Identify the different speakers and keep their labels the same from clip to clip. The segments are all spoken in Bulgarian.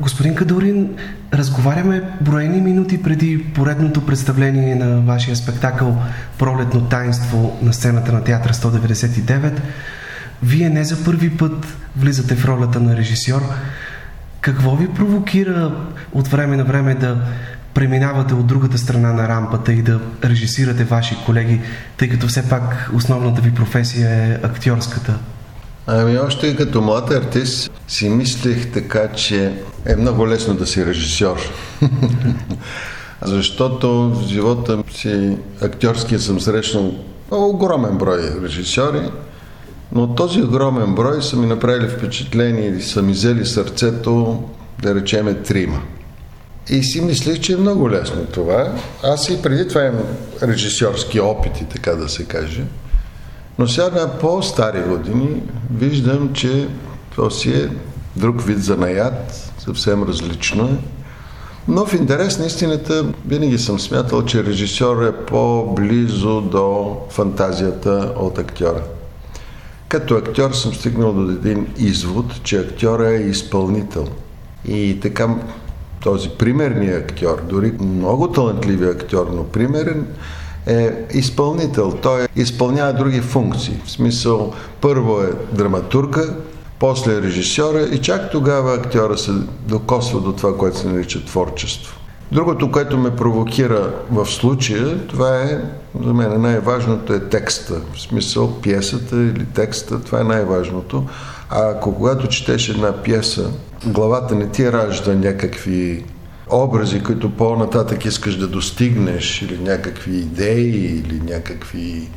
Speaker 1: Господин Кадурин, разговаряме броени минути преди поредното представление на вашия спектакъл Пролетно таинство на сцената на театъра 199. Вие не за първи път влизате в ролята на режисьор. Какво ви провокира от време на време да преминавате от другата страна на рампата и да режисирате ваши колеги, тъй като все пак основната ви професия е актьорската?
Speaker 2: Ами още като млад артист си мислех така, че е много лесно да си режисьор. Защото в живота си актьорския съм срещнал огромен брой режисьори, но този огромен брой са ми направили впечатление или са ми взели сърцето, да речеме, трима. И си мислех, че е много лесно това. Аз и преди това имам режисьорски опити, така да се каже. Но сега на по-стари години виждам, че то си е друг вид занаят, съвсем различно е. Но в интерес на истината винаги съм смятал, че режисьор е по-близо до фантазията от актьора. Като актьор съм стигнал до един извод, че актьора е изпълнител. И така този примерният актьор, дори много талантливия актьор, но примерен, е изпълнител. Той изпълнява други функции. В смисъл, първо е драматурга, после е режисьора и чак тогава актьора се докосва до това, което се нарича творчество. Другото, което ме провокира в случая, това е, за мен най-важното е текста. В смисъл, пиесата или текста, това е най-важното. А ако когато четеш една пиеса, главата не ти ражда някакви образи, които по-нататък искаш да достигнеш, или някакви идеи, или някакви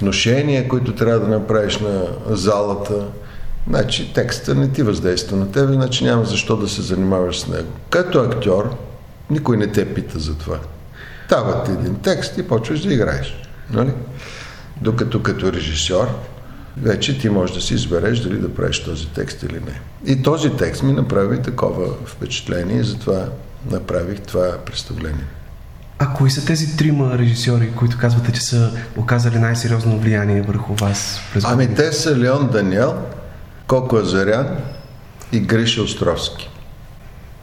Speaker 2: вношения, които трябва да направиш на залата, значи текста не ти въздейства на тебе, значи няма защо да се занимаваш с него. Като актьор, никой не те пита за това. Дават един текст и почваш да играеш. Нали? Докато като режисьор, вече ти можеш да си избереш дали да правиш този текст или не. И този текст ми направи такова впечатление затова направих това представление.
Speaker 1: А кои са тези трима режисьори, които казвате, че са оказали най-сериозно влияние върху вас?
Speaker 2: През ами те са Леон Даниел, Коко Азарян и Гриша Островски.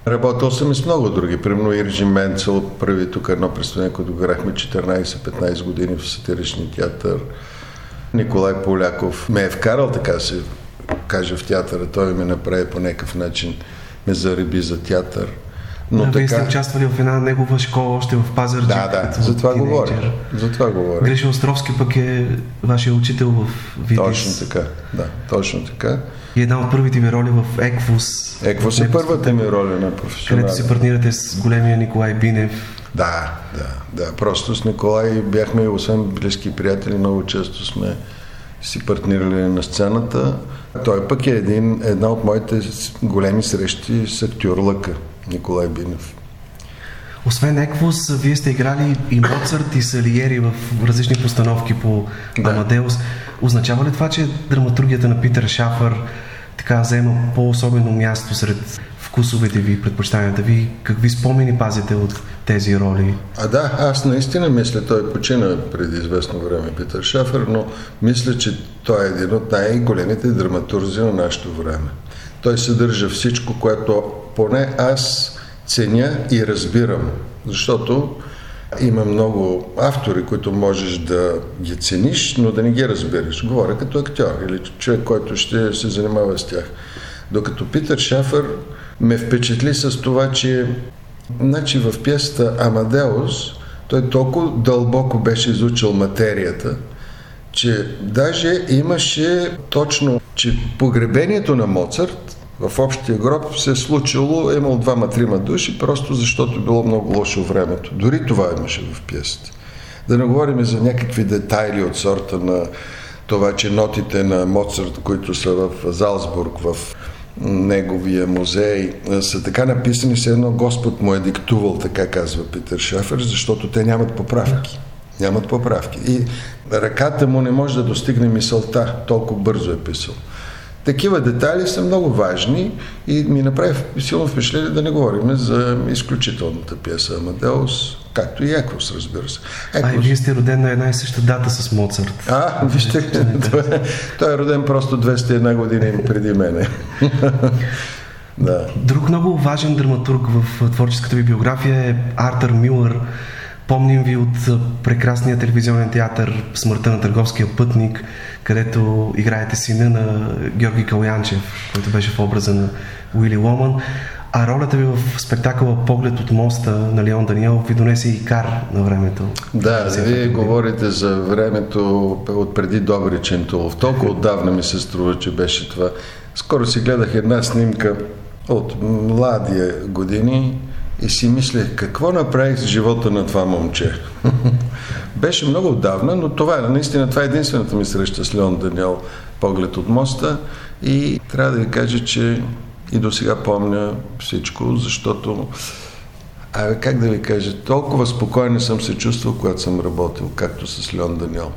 Speaker 2: Работил съм и с много други. Примерно Иржи Менцел прави тук едно представление, което играхме 14-15 години в сатиричния театър. Николай Поляков ме е вкарал, така се каже, в театъра. Той ме направи по някакъв начин, ме зареби за театър.
Speaker 1: Но да, така... Вие сте участвали в една негова школа още в Пазарджик.
Speaker 2: Да, да, за това говоря. За това говоря.
Speaker 1: Гриша Островски пък е вашия учител в Витис.
Speaker 2: Точно така, да, точно така.
Speaker 1: И една от първите ви роли в Еквус.
Speaker 2: Еквус е първата ми роля на професионал.
Speaker 1: Където се партнирате с големия Николай Бинев.
Speaker 2: Да, да, да. Просто с Николай бяхме, освен близки приятели, много често сме си партнирали на сцената. Той пък е един, една от моите големи срещи с актьор Лъка, Николай Бинев.
Speaker 1: Освен Еквус, вие сте играли и Моцарт, и Салиери в различни постановки по да. Амадеус. Означава ли това, че драматургията на Питър Шафър така взема по-особено място сред вкусовете ви, предпочитанията ви? Какви спомени пазите от тези роли?
Speaker 2: А да, аз наистина мисля, той почина преди известно време Питър Шафър, но мисля, че той е един от най-големите драматурзи на нашето време. Той съдържа всичко, което поне аз ценя и разбирам, защото има много автори, които можеш да ги цениш, но да не ги разбираш. Говоря като актьор или човек, който ще се занимава с тях. Докато Питър Шафър ме впечатли с това, че значи в пиесата Амадеус той толкова дълбоко беше изучил материята, че даже имаше точно, че погребението на Моцарт в общия гроб се е случило, е имал двама-трима души, просто защото било много лошо времето. Дори това имаше в пиесата. Да не говорим за някакви детайли от сорта на това, че нотите на Моцарт, които са в Залцбург, в неговия музей, са така написани, се едно Господ му е диктувал, така казва Питър Шафер, защото те нямат поправки. Нямат поправки. И ръката му не може да достигне мисълта, толкова бързо е писал. Такива детайли са много важни и ми направи силно впечатление да не говорим за изключителната пиеса Амадеус, както и Еквус, разбира се.
Speaker 1: Еквус... А и вие сте роден на една и съща дата с Моцарт.
Speaker 2: А, вижте, той, той е роден просто 201 години преди мене. Да.
Speaker 1: Друг много важен драматург в творческата ви биография е Артър Мюлър. Помним ви от прекрасния телевизионен театър Смъртта на търговския пътник, където играете сина на Георги Калянчев, който беше в образа на Уили Ломан. А ролята ви в спектакъла Поглед от моста на Леон Даниел ви донесе и кар на времето.
Speaker 2: Да, вие говорите за времето от преди Добричен Тулов. Толкова отдавна ми се струва, че беше това. Скоро си гледах една снимка от младия години и си мислех какво направих с живота на това момче. беше много отдавна, но това е наистина това е единствената ми среща с Леон Даниел Поглед от моста и трябва да ви кажа, че и до сега помня всичко, защото а как да ви кажа, толкова спокойно съм се чувствал, когато съм работил, както с Леон Даниел.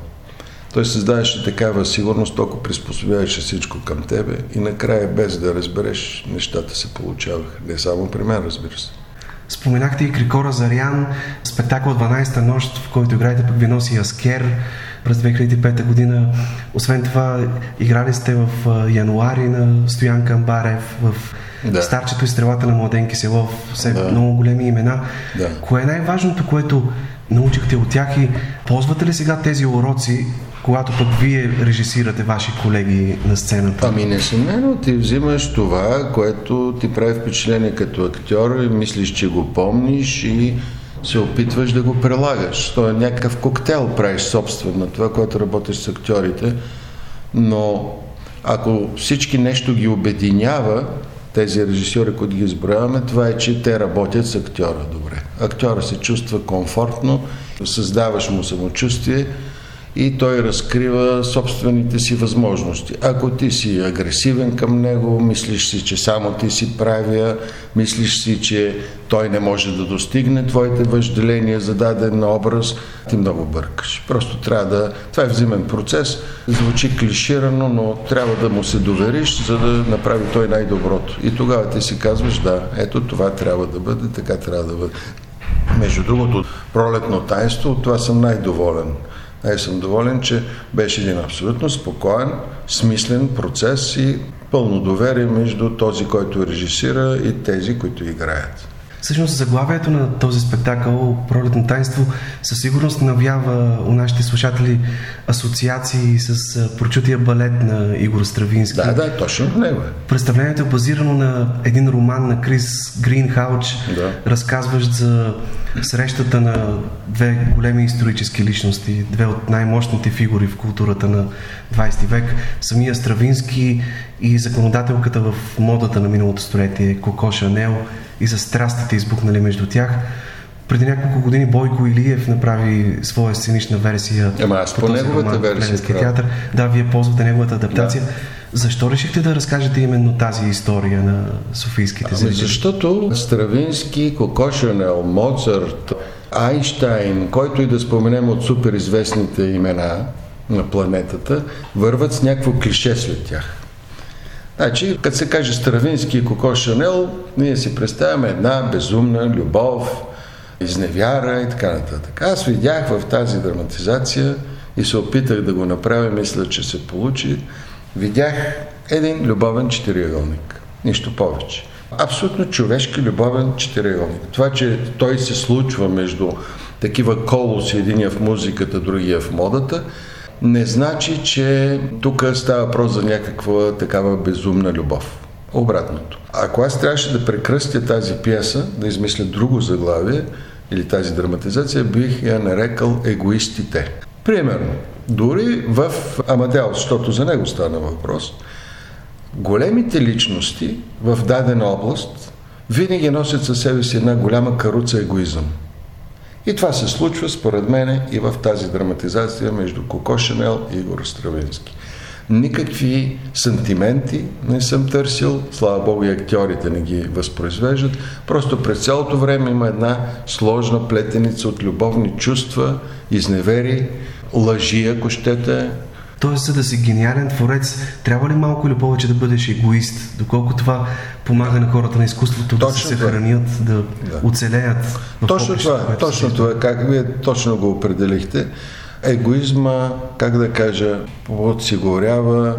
Speaker 2: Той създаваше такава сигурност, толкова приспособяваше всичко към тебе и накрая, без да разбереш, нещата се получаваха. Не само при мен, разбира се.
Speaker 1: Споменахте и Крикора Зарян, спектакъл 12-та нощ, в който играете пък ви носи Аскер през 2005 година. Освен това, играли сте в януари на Стоян Камбарев, в да. Старчето и стрелата на Младенки село, все да. много големи имена. Да. Кое е най-важното, което научихте от тях и ползвате ли сега тези уроци когато пък вие режисирате ваши колеги на сцената?
Speaker 2: Ами несъмнено ти взимаш това, което ти прави впечатление като актьор и мислиш, че го помниш и се опитваш да го прилагаш. То е някакъв коктейл, правиш собствен на това, което работиш с актьорите, но ако всички нещо ги обединява, тези режисьори, които ги изброяваме, това е, че те работят с актьора добре. Актьора се чувства комфортно, създаваш му самочувствие, и той разкрива собствените си възможности. Ако ти си агресивен към него, мислиш си, че само ти си правя, мислиш си, че той не може да достигне твоите въжделения за даден образ, ти много бъркаш. Просто трябва да... Това е взимен процес, звучи клиширано, но трябва да му се довериш, за да направи той най-доброто. И тогава ти си казваш, да, ето това трябва да бъде, така трябва да бъде. Между другото, пролетно тайнство, от това съм най-доволен. Аз съм доволен, че беше един абсолютно спокоен, смислен процес и пълно доверие между този, който режисира и тези, които играят.
Speaker 1: Всъщност заглавието на този спектакъл Пролетно тайнство със сигурност навява у нашите слушатели асоциации с прочутия балет на Игор Стравински.
Speaker 2: Да, да, точно него е.
Speaker 1: Представлението е базирано на един роман на Крис Гринхауч, да. разказващ за срещата на две големи исторически личности, две от най-мощните фигури в културата на 20 век, самия Стравински и законодателката в модата на миналото столетие Коко Шанел и за страстите избухнали между тях. Преди няколко години Бойко Илиев направи своя сценична версия
Speaker 2: Ама аз по, по неговата версия.
Speaker 1: театър. Да, вие ползвате неговата адаптация. Да. Защо решихте да разкажете именно тази история на софийските
Speaker 2: зрители? Ами защото Стравински, Коко Шанел, Моцарт, Айнштайн, който и да споменем от супер известните имена на планетата, върват с някакво клише след тях. Значи, като се каже Стравински и Коко Шанел, ние си представяме една безумна любов, изневяра и така нататък. Аз видях в тази драматизация и се опитах да го направя, мисля, че се получи, видях един любовен четириъгълник. Нищо повече. Абсолютно човешки любовен четириъгълник. Това, че той се случва между такива колоси, единия в музиката, другия в модата, не значи, че тук става въпрос за някаква такава безумна любов. Обратното. Ако аз трябваше да прекръстя тази пиеса, да измисля друго заглавие или тази драматизация, бих я нарекал егоистите. Примерно, дори в Амадеус, защото за него стана въпрос, големите личности в дадена област винаги носят със себе си една голяма каруца егоизъм. И това се случва, според мен, и в тази драматизация между Коко Шанел и Игор Стравински. Никакви сантименти не съм търсил, слава Богу и актьорите не ги възпроизвеждат, просто през цялото време има една сложна плетеница от любовни чувства, изневери, лъжи, ако щете,
Speaker 1: Тоест, за да си гениален творец, трябва ли малко или повече да бъдеш егоист? Доколко това помага на хората на изкуството точно да се съхранят, да, да оцелеят
Speaker 2: в Точно това, точно това, как вие точно го определихте. Егоизма, как да кажа, подсигурява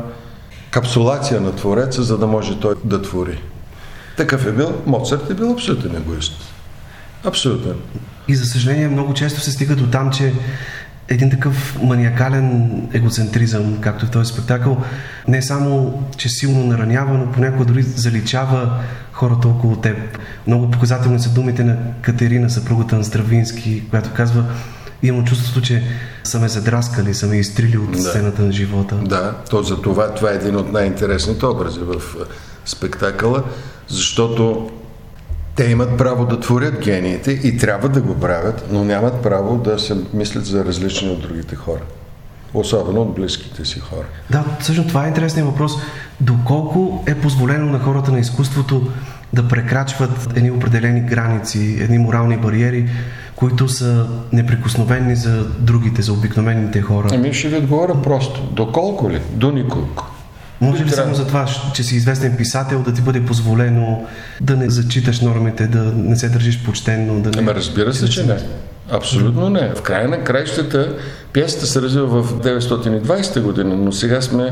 Speaker 2: капсулация на Твореца, за да може той да твори. Такъв е бил. Моцарт е бил абсолютен егоист. Абсолютен.
Speaker 1: И за съжаление много често се стига до там, че един такъв маниакален егоцентризъм, както в този спектакъл, не само, че силно наранява, но понякога дори заличава хората около теб. Много показателни са думите на Катерина, съпругата на Стравински, която казва имам чувството, че са ме задраскали, са ме изтрили от да. сцената на живота.
Speaker 2: Да, то за това, това е един от най-интересните образи в спектакъла, защото те имат право да творят гениите и трябва да го правят, но нямат право да се мислят за различни от другите хора. Особено от близките си хора.
Speaker 1: Да, всъщност това е интересният въпрос. Доколко е позволено на хората на изкуството да прекрачват едни определени граници, едни морални бариери, които са неприкосновени за другите, за обикновените хора?
Speaker 2: Ами ще ви отговоря просто. Доколко ли? До николко.
Speaker 1: Може ли само за това, че си известен писател, да ти бъде позволено да не зачиташ нормите, да не се държиш почтенно? Да не...
Speaker 2: Ама разбира се, че не. Абсолютно не. В края на краищата пиесата се развива в 920 година, но сега сме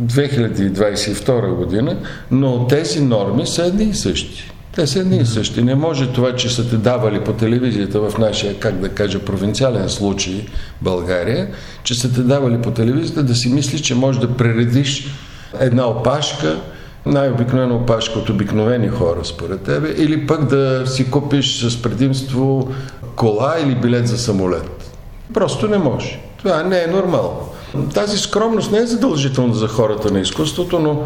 Speaker 2: 2022 година, но тези норми са едни и същи. Те са едни и същи. Не може това, че са те давали по телевизията в нашия, как да кажа, провинциален случай България, че са те давали по телевизията да си мислиш, че можеш да прередиш една опашка, най-обикновена опашка от обикновени хора според тебе, или пък да си купиш с предимство кола или билет за самолет. Просто не може. Това не е нормално. Тази скромност не е задължителна за хората на изкуството, но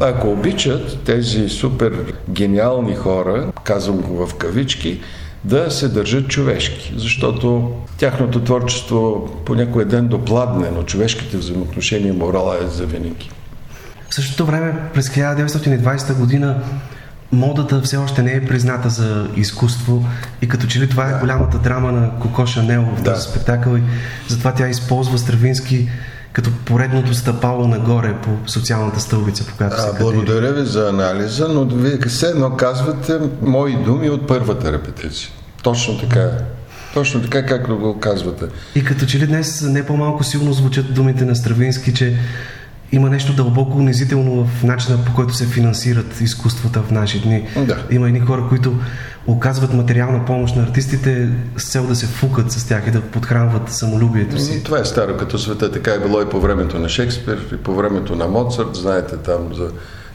Speaker 2: ако обичат тези супер гениални хора, казвам го в кавички, да се държат човешки, защото тяхното творчество по някой ден допладне, но човешките взаимоотношения морала е за винаги.
Speaker 1: В същото време през 1920 година модата все още не е призната за изкуство и като че ли това е голямата драма на Коко Шанел в този да. спектакъл и затова тя използва Стравински като поредното стъпало нагоре по социалната стълбица, по която се
Speaker 2: кадери. Благодаря ви за анализа, но вие все едно казвате мои думи от първата репетиция. Точно така е. Точно така, както го казвате.
Speaker 1: И като че ли днес не по-малко силно звучат думите на Стравински, че има нещо дълбоко унизително в начина по който се финансират изкуствата в наши дни.
Speaker 2: Да.
Speaker 1: Има едни хора, които оказват материална помощ на артистите с цел да се фукат с тях и да подхранват самолюбието си.
Speaker 2: Това е старо като света, така е било и по времето на Шекспир, и по времето на Моцарт, знаете там за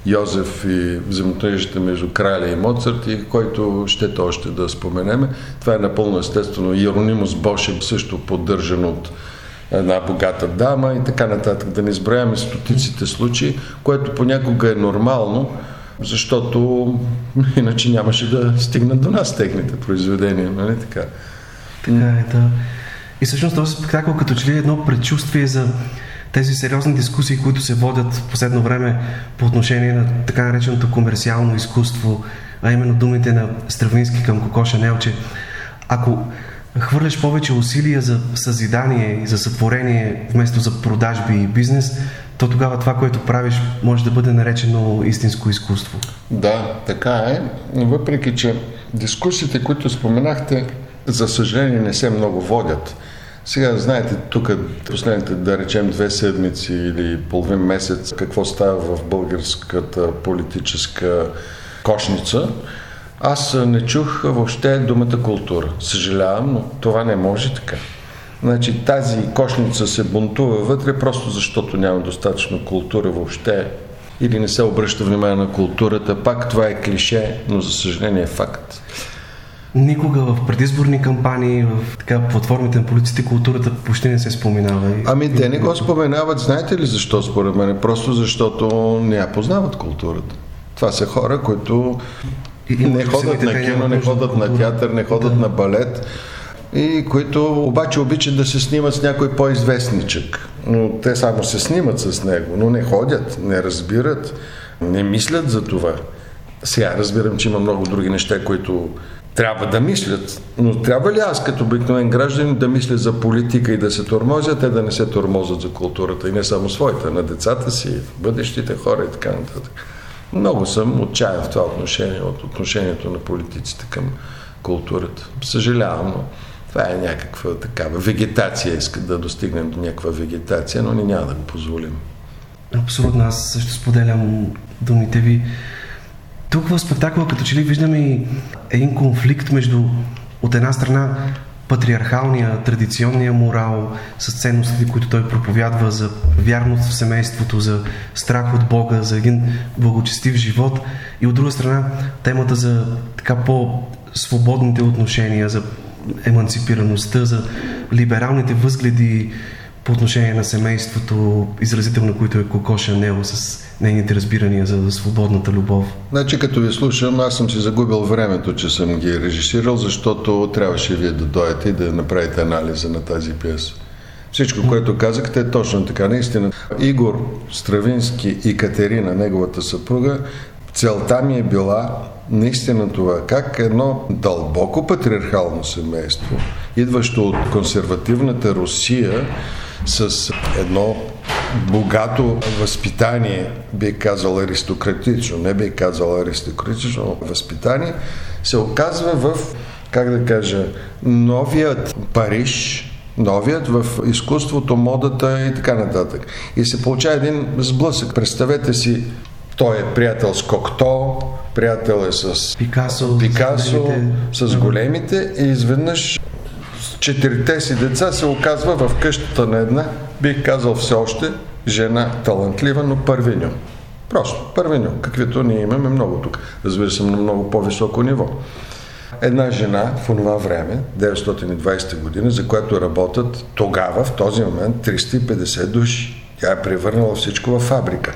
Speaker 2: Йозеф и взаимоотношенията между краля и Моцарт, и който ще то още да споменеме. Това е напълно естествено. Иеронимус Боше също поддържан от една богата дама и така нататък. Да не изброяваме стотиците случаи, което понякога е нормално, защото иначе нямаше да стигнат до нас техните произведения, нали така?
Speaker 1: Така е, да. И всъщност този спектакъл като че ли е едно предчувствие за тези сериозни дискусии, които се водят в последно време по отношение на така нареченото комерциално изкуство, а именно думите на Стравински към Коко Шанел, че ако хвърляш повече усилия за съзидание и за сътворение, вместо за продажби и бизнес, то тогава това, което правиш, може да бъде наречено истинско изкуство.
Speaker 2: Да, така е. Въпреки, че дискусиите, които споменахте, за съжаление не се много водят. Сега, знаете, тук последните, да речем, две седмици или половин месец, какво става в българската политическа кошница, аз не чух въобще думата култура. Съжалявам, но това не може така. Значи тази кошница се бунтува вътре, просто защото няма достатъчно култура въобще или не се обръща внимание на културата. Пак това е клише, но за съжаление е факт.
Speaker 1: Никога в предизборни кампании, в така, платформите на полиците, културата почти не се споменава.
Speaker 2: Ами те не го споменават, знаете ли защо според мен? Просто защото не я познават културата. Това са хора, които не ходят на кино, не ходят на театър, не ходят на балет и които обаче обичат да се снимат с някой по-известничък. Но те само се снимат с него, но не ходят, не разбират, не мислят за това. Сега разбирам, че има много други неща, които трябва да мислят. Но трябва ли аз като обикновен гражданин да мисля за политика и да се тормозя, те да не се тормозят за културата и не само своите, на децата си, бъдещите хора и така нататък. Много съм отчаян в това отношение, от отношението на политиците към културата. Съжалявам, но това е някаква такава вегетация, иска да достигнем до някаква вегетация, но ни няма да го позволим.
Speaker 1: Абсолютно, аз също споделям думите ви. Тук в спектакъла като че ли виждаме и един конфликт между от една страна патриархалния, традиционния морал с ценностите, които той проповядва за вярност в семейството, за страх от Бога, за един благочестив живот. И от друга страна темата за така по-свободните отношения, за емансипираността, за либералните възгледи по отношение на семейството, изразител на които е Коко Шанел с нейните разбирания за свободната любов?
Speaker 2: Значи, като ви слушам, аз съм си загубил времето, че съм ги режисирал, защото трябваше вие да дойдете и да направите анализа на тази пиеса. Всичко, което казахте е точно така. Наистина, Игор Стравински и Катерина, неговата съпруга, целта ми е била наистина това, как едно дълбоко патриархално семейство, идващо от консервативната Русия, с едно богато възпитание, би казал аристократично, не би казал аристократично възпитание, се оказва в, как да кажа, новият Париж, новият в изкуството, модата и така нататък. И се получава един сблъсък. Представете си, той е приятел с Кокто, приятел е с
Speaker 1: Пикасо,
Speaker 2: Пикасо с, големите. с големите и изведнъж четирите си деца се оказва в къщата на една, бих казал все още, жена талантлива, но първиньо. Просто първиньо, каквито ние имаме много тук. Разбира се, на много по-високо ниво. Една жена в това време, 920 година, за която работят тогава, в този момент, 350 души. Тя е превърнала всичко в фабрика.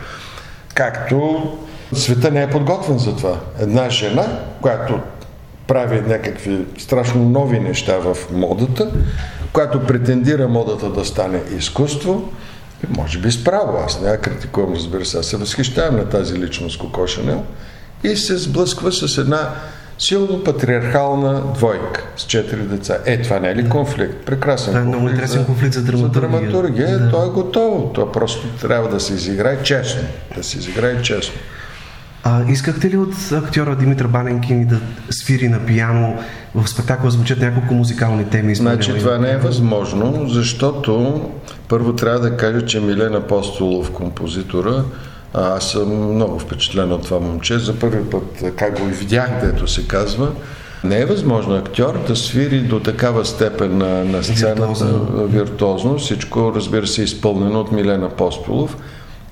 Speaker 2: Както света не е подготвен за това. Една жена, която прави някакви страшно нови неща в модата, която претендира модата да стане изкуство, може би справо, аз не я критикувам, разбира се, аз се възхищавам на тази личност Коко Шанел и се сблъсква с една силно патриархална двойка с четири деца. Е, това не е ли конфликт? Прекрасен
Speaker 1: това е много интересен конфликт за драматургия.
Speaker 2: За драматургия, да. то е готово. То просто трябва да се изиграе честно. Да се изиграе честно.
Speaker 1: А, искахте ли от актьора Димитър Баненкин да свири на пияно в спектакъл звучат няколко музикални теми?
Speaker 2: Значи това не е възможно, защото първо трябва да кажа, че Милен Апостолов, композитора, аз съм много впечатлен от това момче. За първи път, как го и видях, дето се казва, не е възможно актьор да свири до такава степен на, на сцената, виртуозно. виртуозно. Всичко, разбира се, е изпълнено от Милен Апостолов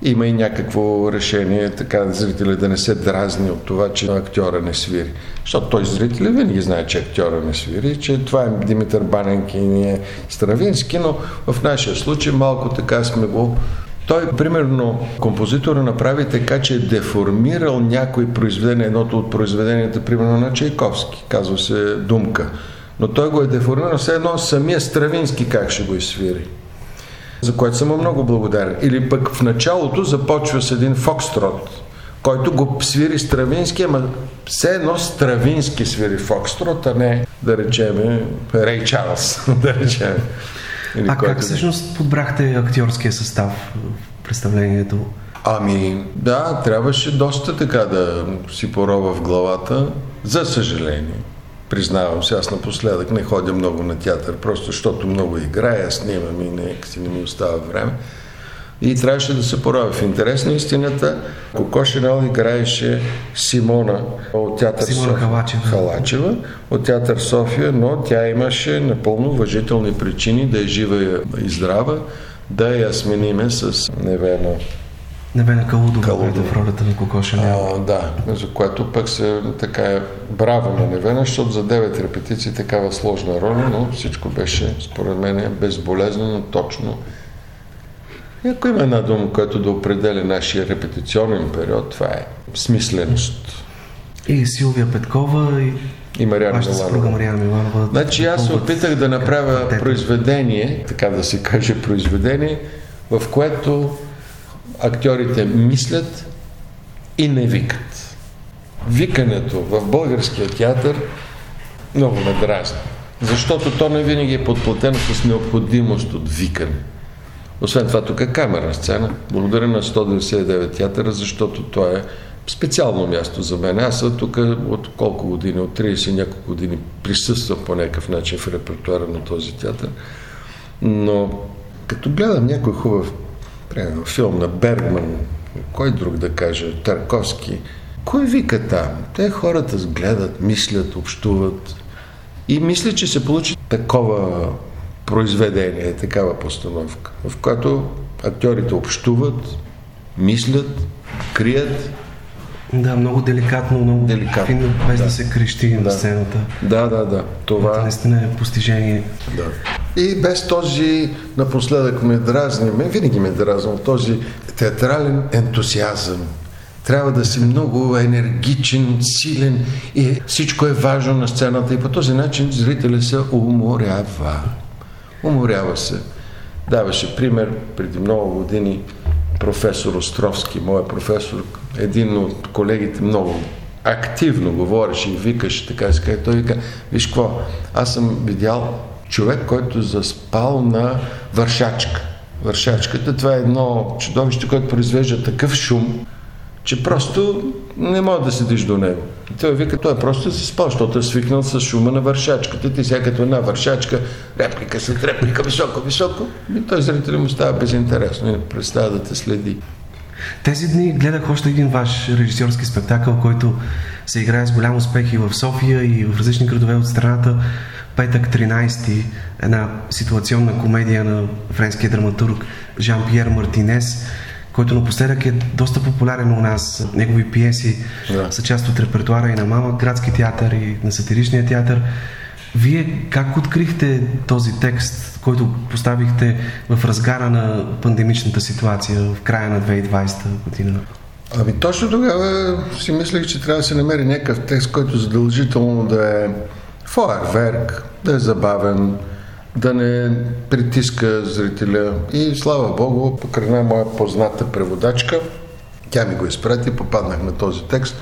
Speaker 2: има и някакво решение, така зрителя да не се дразни от това, че актьора не свири. Защото той зрителя винаги знае, че актьора не свири, че това е Димитър Баненки и ние Стравински, но в нашия случай малко така сме го той, примерно, композитора направи така, че е деформирал някои произведения, едното от произведенията, примерно на Чайковски, казва се Думка. Но той го е деформирал все едно самия Стравински как ще го изсвири за което съм много благодарен. Или пък в началото започва с един фокстрот, който го свири Стравински, ама все едно Стравински свири фокстрот, а не да речем Рей Чарлз, да речем.
Speaker 1: Или а как всъщност подбрахте актьорския състав в представлението?
Speaker 2: Ами, да, трябваше доста така да си порова в главата, за съжаление. Признавам се, аз напоследък не ходя много на театър, просто защото много играя, снимам и не, си не ми остава време. И трябваше да се порави. В интерес на истината, Коко Шинел играеше Симона от театър
Speaker 1: Симона София, Халачева.
Speaker 2: Халачева от театър София, но тя имаше напълно уважителни причини да е жива и здрава, да я смениме с Невена
Speaker 1: Невена Калудова, Калудова. в ролята на Коко Шанел.
Speaker 2: Да, за което пък се така е браво на Невена, защото за 9 репетиции такава сложна роля, но всичко беше, според мен, безболезнено, точно. И ако има една дума, която да определя нашия репетиционен период, това е смисленост.
Speaker 1: И Силвия Петкова и
Speaker 2: и Мариана Миланова.
Speaker 1: Мариана Миланова.
Speaker 2: Значи аз се опитах да направя произведение, така да се каже произведение, в което актьорите мислят и не викат. Викането в българския театър много ме дразни, защото то не винаги е подплатено с необходимост от викане. Освен това, тук е камера сцена. Благодаря на 199 театъра, защото това е специално място за мен. Аз тук от колко години, от 30 няколко години присъствам по някакъв начин в репертуара на този театър. Но като гледам някой хубав примерно филм на Бергман, кой друг да каже, Тарковски, Кой вика там? Те хората гледат, мислят, общуват. И мисля, че се получи такова произведение, такава постановка, в която актьорите общуват, мислят, крият.
Speaker 1: Да, много деликатно, много
Speaker 2: Деликатно,
Speaker 1: финно, без да,
Speaker 2: да.
Speaker 1: се крещи
Speaker 2: Да.
Speaker 1: на сцената.
Speaker 2: Да, да, да.
Speaker 1: Това
Speaker 2: Това
Speaker 1: наистина е постижение.
Speaker 2: Да. И без този, напоследък ме дразни, ме винаги ме дразнал, този театрален ентусиазъм. Трябва да си много енергичен, силен и всичко е важно на сцената и по този начин зрителя се уморява. Уморява се. Даваше пример преди много години професор Островски, моят професор, един от колегите много активно говореше и викаше така. И той вика, виж какво, аз съм видял човек, който е заспал на вършачка. Вършачката, това е едно чудовище, което произвежда такъв шум, че просто не може да седиш до него. И той вика, той е просто се спал, защото е свикнал с шума на вършачката. Ти сега като една вършачка, реплика след реплика, високо, високо, и той зрителя му става безинтересно и представя да те следи.
Speaker 1: Тези дни гледах още един ваш режисьорски спектакъл, който се играе с голям успех и в София, и в различни градове от страната. Петък 13, една ситуационна комедия на френския драматург Жан-Пьер Мартинес, който напоследък е доста популярен у нас. Негови пиеси
Speaker 2: Да.
Speaker 1: са част от репертуара и на Малък градски театър, и на сатиричния театър. Вие как открихте този текст, който поставихте в разгара на пандемичната ситуация в края на 2020 година?
Speaker 2: Ами точно тогава си мислех, че трябва да се намери някакъв текст, който задължително да е фойерверк, да е забавен, да не притиска зрителя. И слава Богу, покрай една моя позната преводачка, тя ми го изпрати, попаднах на този текст.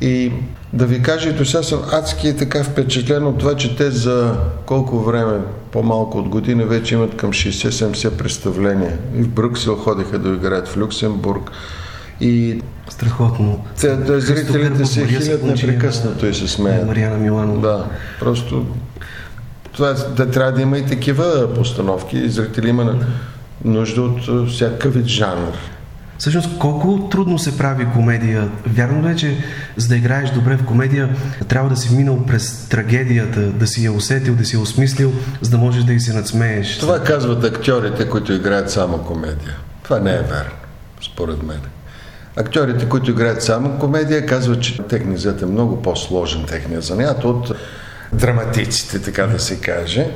Speaker 2: И да ви кажа, и до сега съм адски така впечатлен от това, че те за колко време, по-малко от година, вече имат към 60-70 представления. И в Брюксел ходиха да играят в Люксембург. И
Speaker 1: Страхотно.
Speaker 2: те, те, зрителите
Speaker 1: Христо
Speaker 2: се хилят непрекъснато и се смеят.
Speaker 1: Мариана Миланова.
Speaker 2: Да, просто това, да трябва да има и такива постановки. И зрители има нужда от всякакъв вид жанр.
Speaker 1: Всъщност, колко трудно се прави комедия? Вярно ли е, че за да играеш добре в комедия, трябва да си минал през трагедията, да си я усетил, да си я осмислил, за да можеш да и се надсмееш?
Speaker 2: Това казват актьорите, които играят само комедия. Това не е верно, според мен. Актьорите, които играят само комедия, казват, че техният е много по-сложен техният занят от драматиците, така да се каже.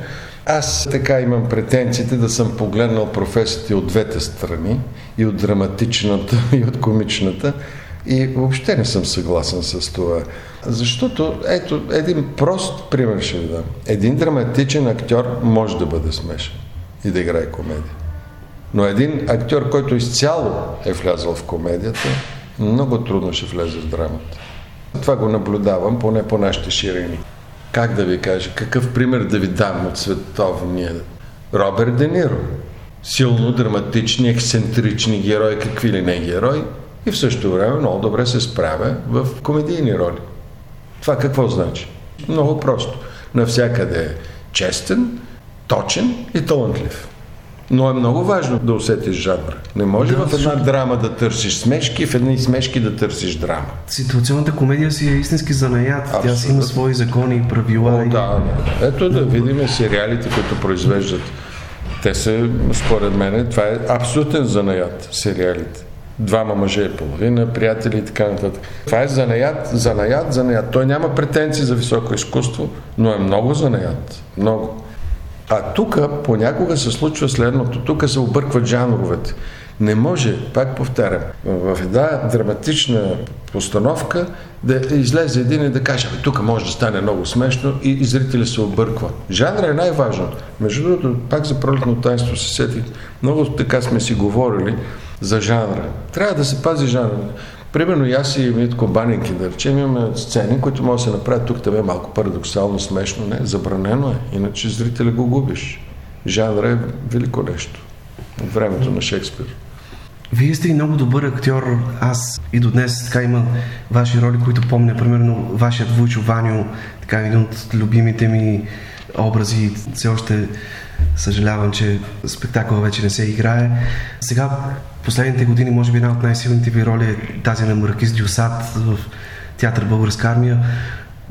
Speaker 2: Аз така имам претенциите да съм погледнал професиите от двете страни, и от драматичната, и от комичната, и въобще не съм съгласен с това. Защото, ето, един прост пример ще ви дам. Един драматичен актьор може да бъде смешен и да играе комедия. Но един актьор, който изцяло е влязъл в комедията, много трудно ще влезе в драмата. Това го наблюдавам, поне по нашите ширини. Как да ви кажа, какъв пример да ви дам от световния? Роберт Де Ниро. Силно драматични, ексцентрични герои, какви ли не герои, и в същото време много добре се справя в комедийни роли. Това какво значи? Много просто. Навсякъде е честен, точен и талантлив. Но е много важно да усетиш жанра. Не може
Speaker 1: Да,
Speaker 2: в една драма да търсиш смешки, в едни смешки да търсиш драма.
Speaker 1: Ситуационната комедия си е истински занаят. Тя си има свои закони и правила.
Speaker 2: О,
Speaker 1: и...
Speaker 2: да, да. Ето да видим сериалите, които произвеждат. Те са, според мен, това е абсолютен занаят, сериалите. Двама мъже и половина, приятели и така нататък. Това е занаят, занаят, занаят. Той няма претенции за високо изкуство, но е много занаят. Много. А тук понякога се случва следното. Тук се объркват жанровете. Не може, пак повтарям, в една драматична постановка да излезе един и да каже, «Абе, тук може да стане много смешно и, и зрителя се обърква. Жанра е най-важно. Между другото, пак за пролетно таинство се сетих, много така сме си говорили за жанра. Трябва да се пази жанра. Примерно и аз и Митко Банинки, да речем, имаме сцени, които може да се направят тук, тебе малко парадоксално, смешно, не, забранено е, иначе зрителя го губиш. Жанра е велико нещо от времето на Шекспир.
Speaker 1: Вие сте и много добър актьор. Аз и до днес така има ваши роли, които помня. Примерно вашият Вучо Ваню, така един от любимите ми образи. Все още Съжалявам, че спектакъл вече не се играе. Сега, последните години, може би една от най-силните ви роли е тази на Маркиз Дюсат в театър Българска армия.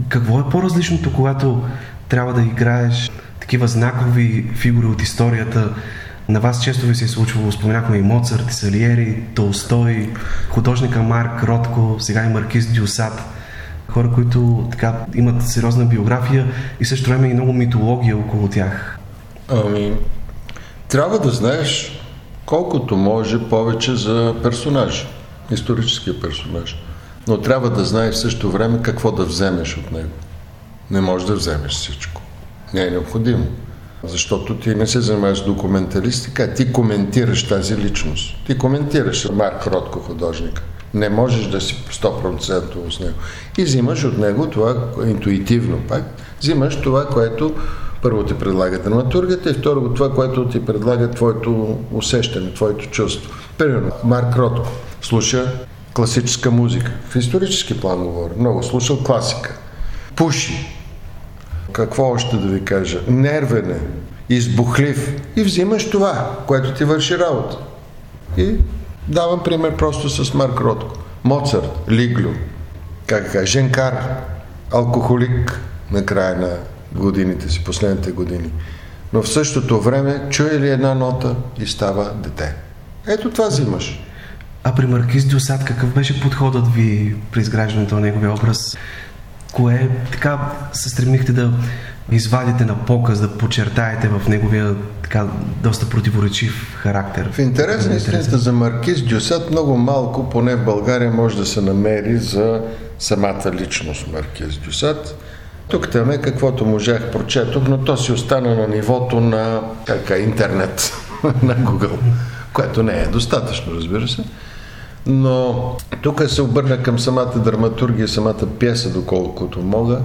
Speaker 1: Какво е по-различното, когато трябва да играеш такива знакови фигури от историята? На вас често ви се е случвало, споменахме и Моцарт, и Салиери, Толстой, художника Марк Ротко, сега и Маркиз Дюсат. Хора, които така имат сериозна биография и също време и много митология около тях.
Speaker 2: Ами, трябва да знаеш колкото може повече за персонаж, историческия персонаж. Но трябва да знаеш в същото време какво да вземеш от него. Не можеш да вземеш всичко. Не е необходимо. Защото ти не се занимаваш с документалистика, ти коментираш тази личност. Ти коментираш Марк Ротко художник. Не можеш да си 100% с него. И взимаш от него това, интуитивно пак, взимаш това, което първо ти предлага драматургията и второ това, което ти предлага твоето усещане, твоето чувство. Примерно, Марк Ротко слуша класическа музика. В исторически план говоря. Много слушал класика. Пуши. Какво още да ви кажа? Нервене. Избухлив. И взимаш това, което ти върши работа. И давам пример просто с Марк Ротко. Моцарт, Лиглю, как кажа, Женкар, алкохолик на края на годините си, последните години. Но в същото време чуе ли една нота и става дете. Ето това взимаш.
Speaker 1: А при Маркиз Дюсад какъв беше подходът ви при изграждането на неговия образ? Кое така се стремихте да извадите на показ, да подчертаете в неговия така доста противоречив характер?
Speaker 2: В интерес на истината за Маркиз Дюсад много малко, поне в България, може да се намери за самата личност Маркиз Дюсад. Тук там е каквото можах прочетох, но то си остана на нивото на кака, интернет, на Google, което не е достатъчно, разбира се. Но тук се обърна към самата драматургия, самата пиеса, доколкото мога,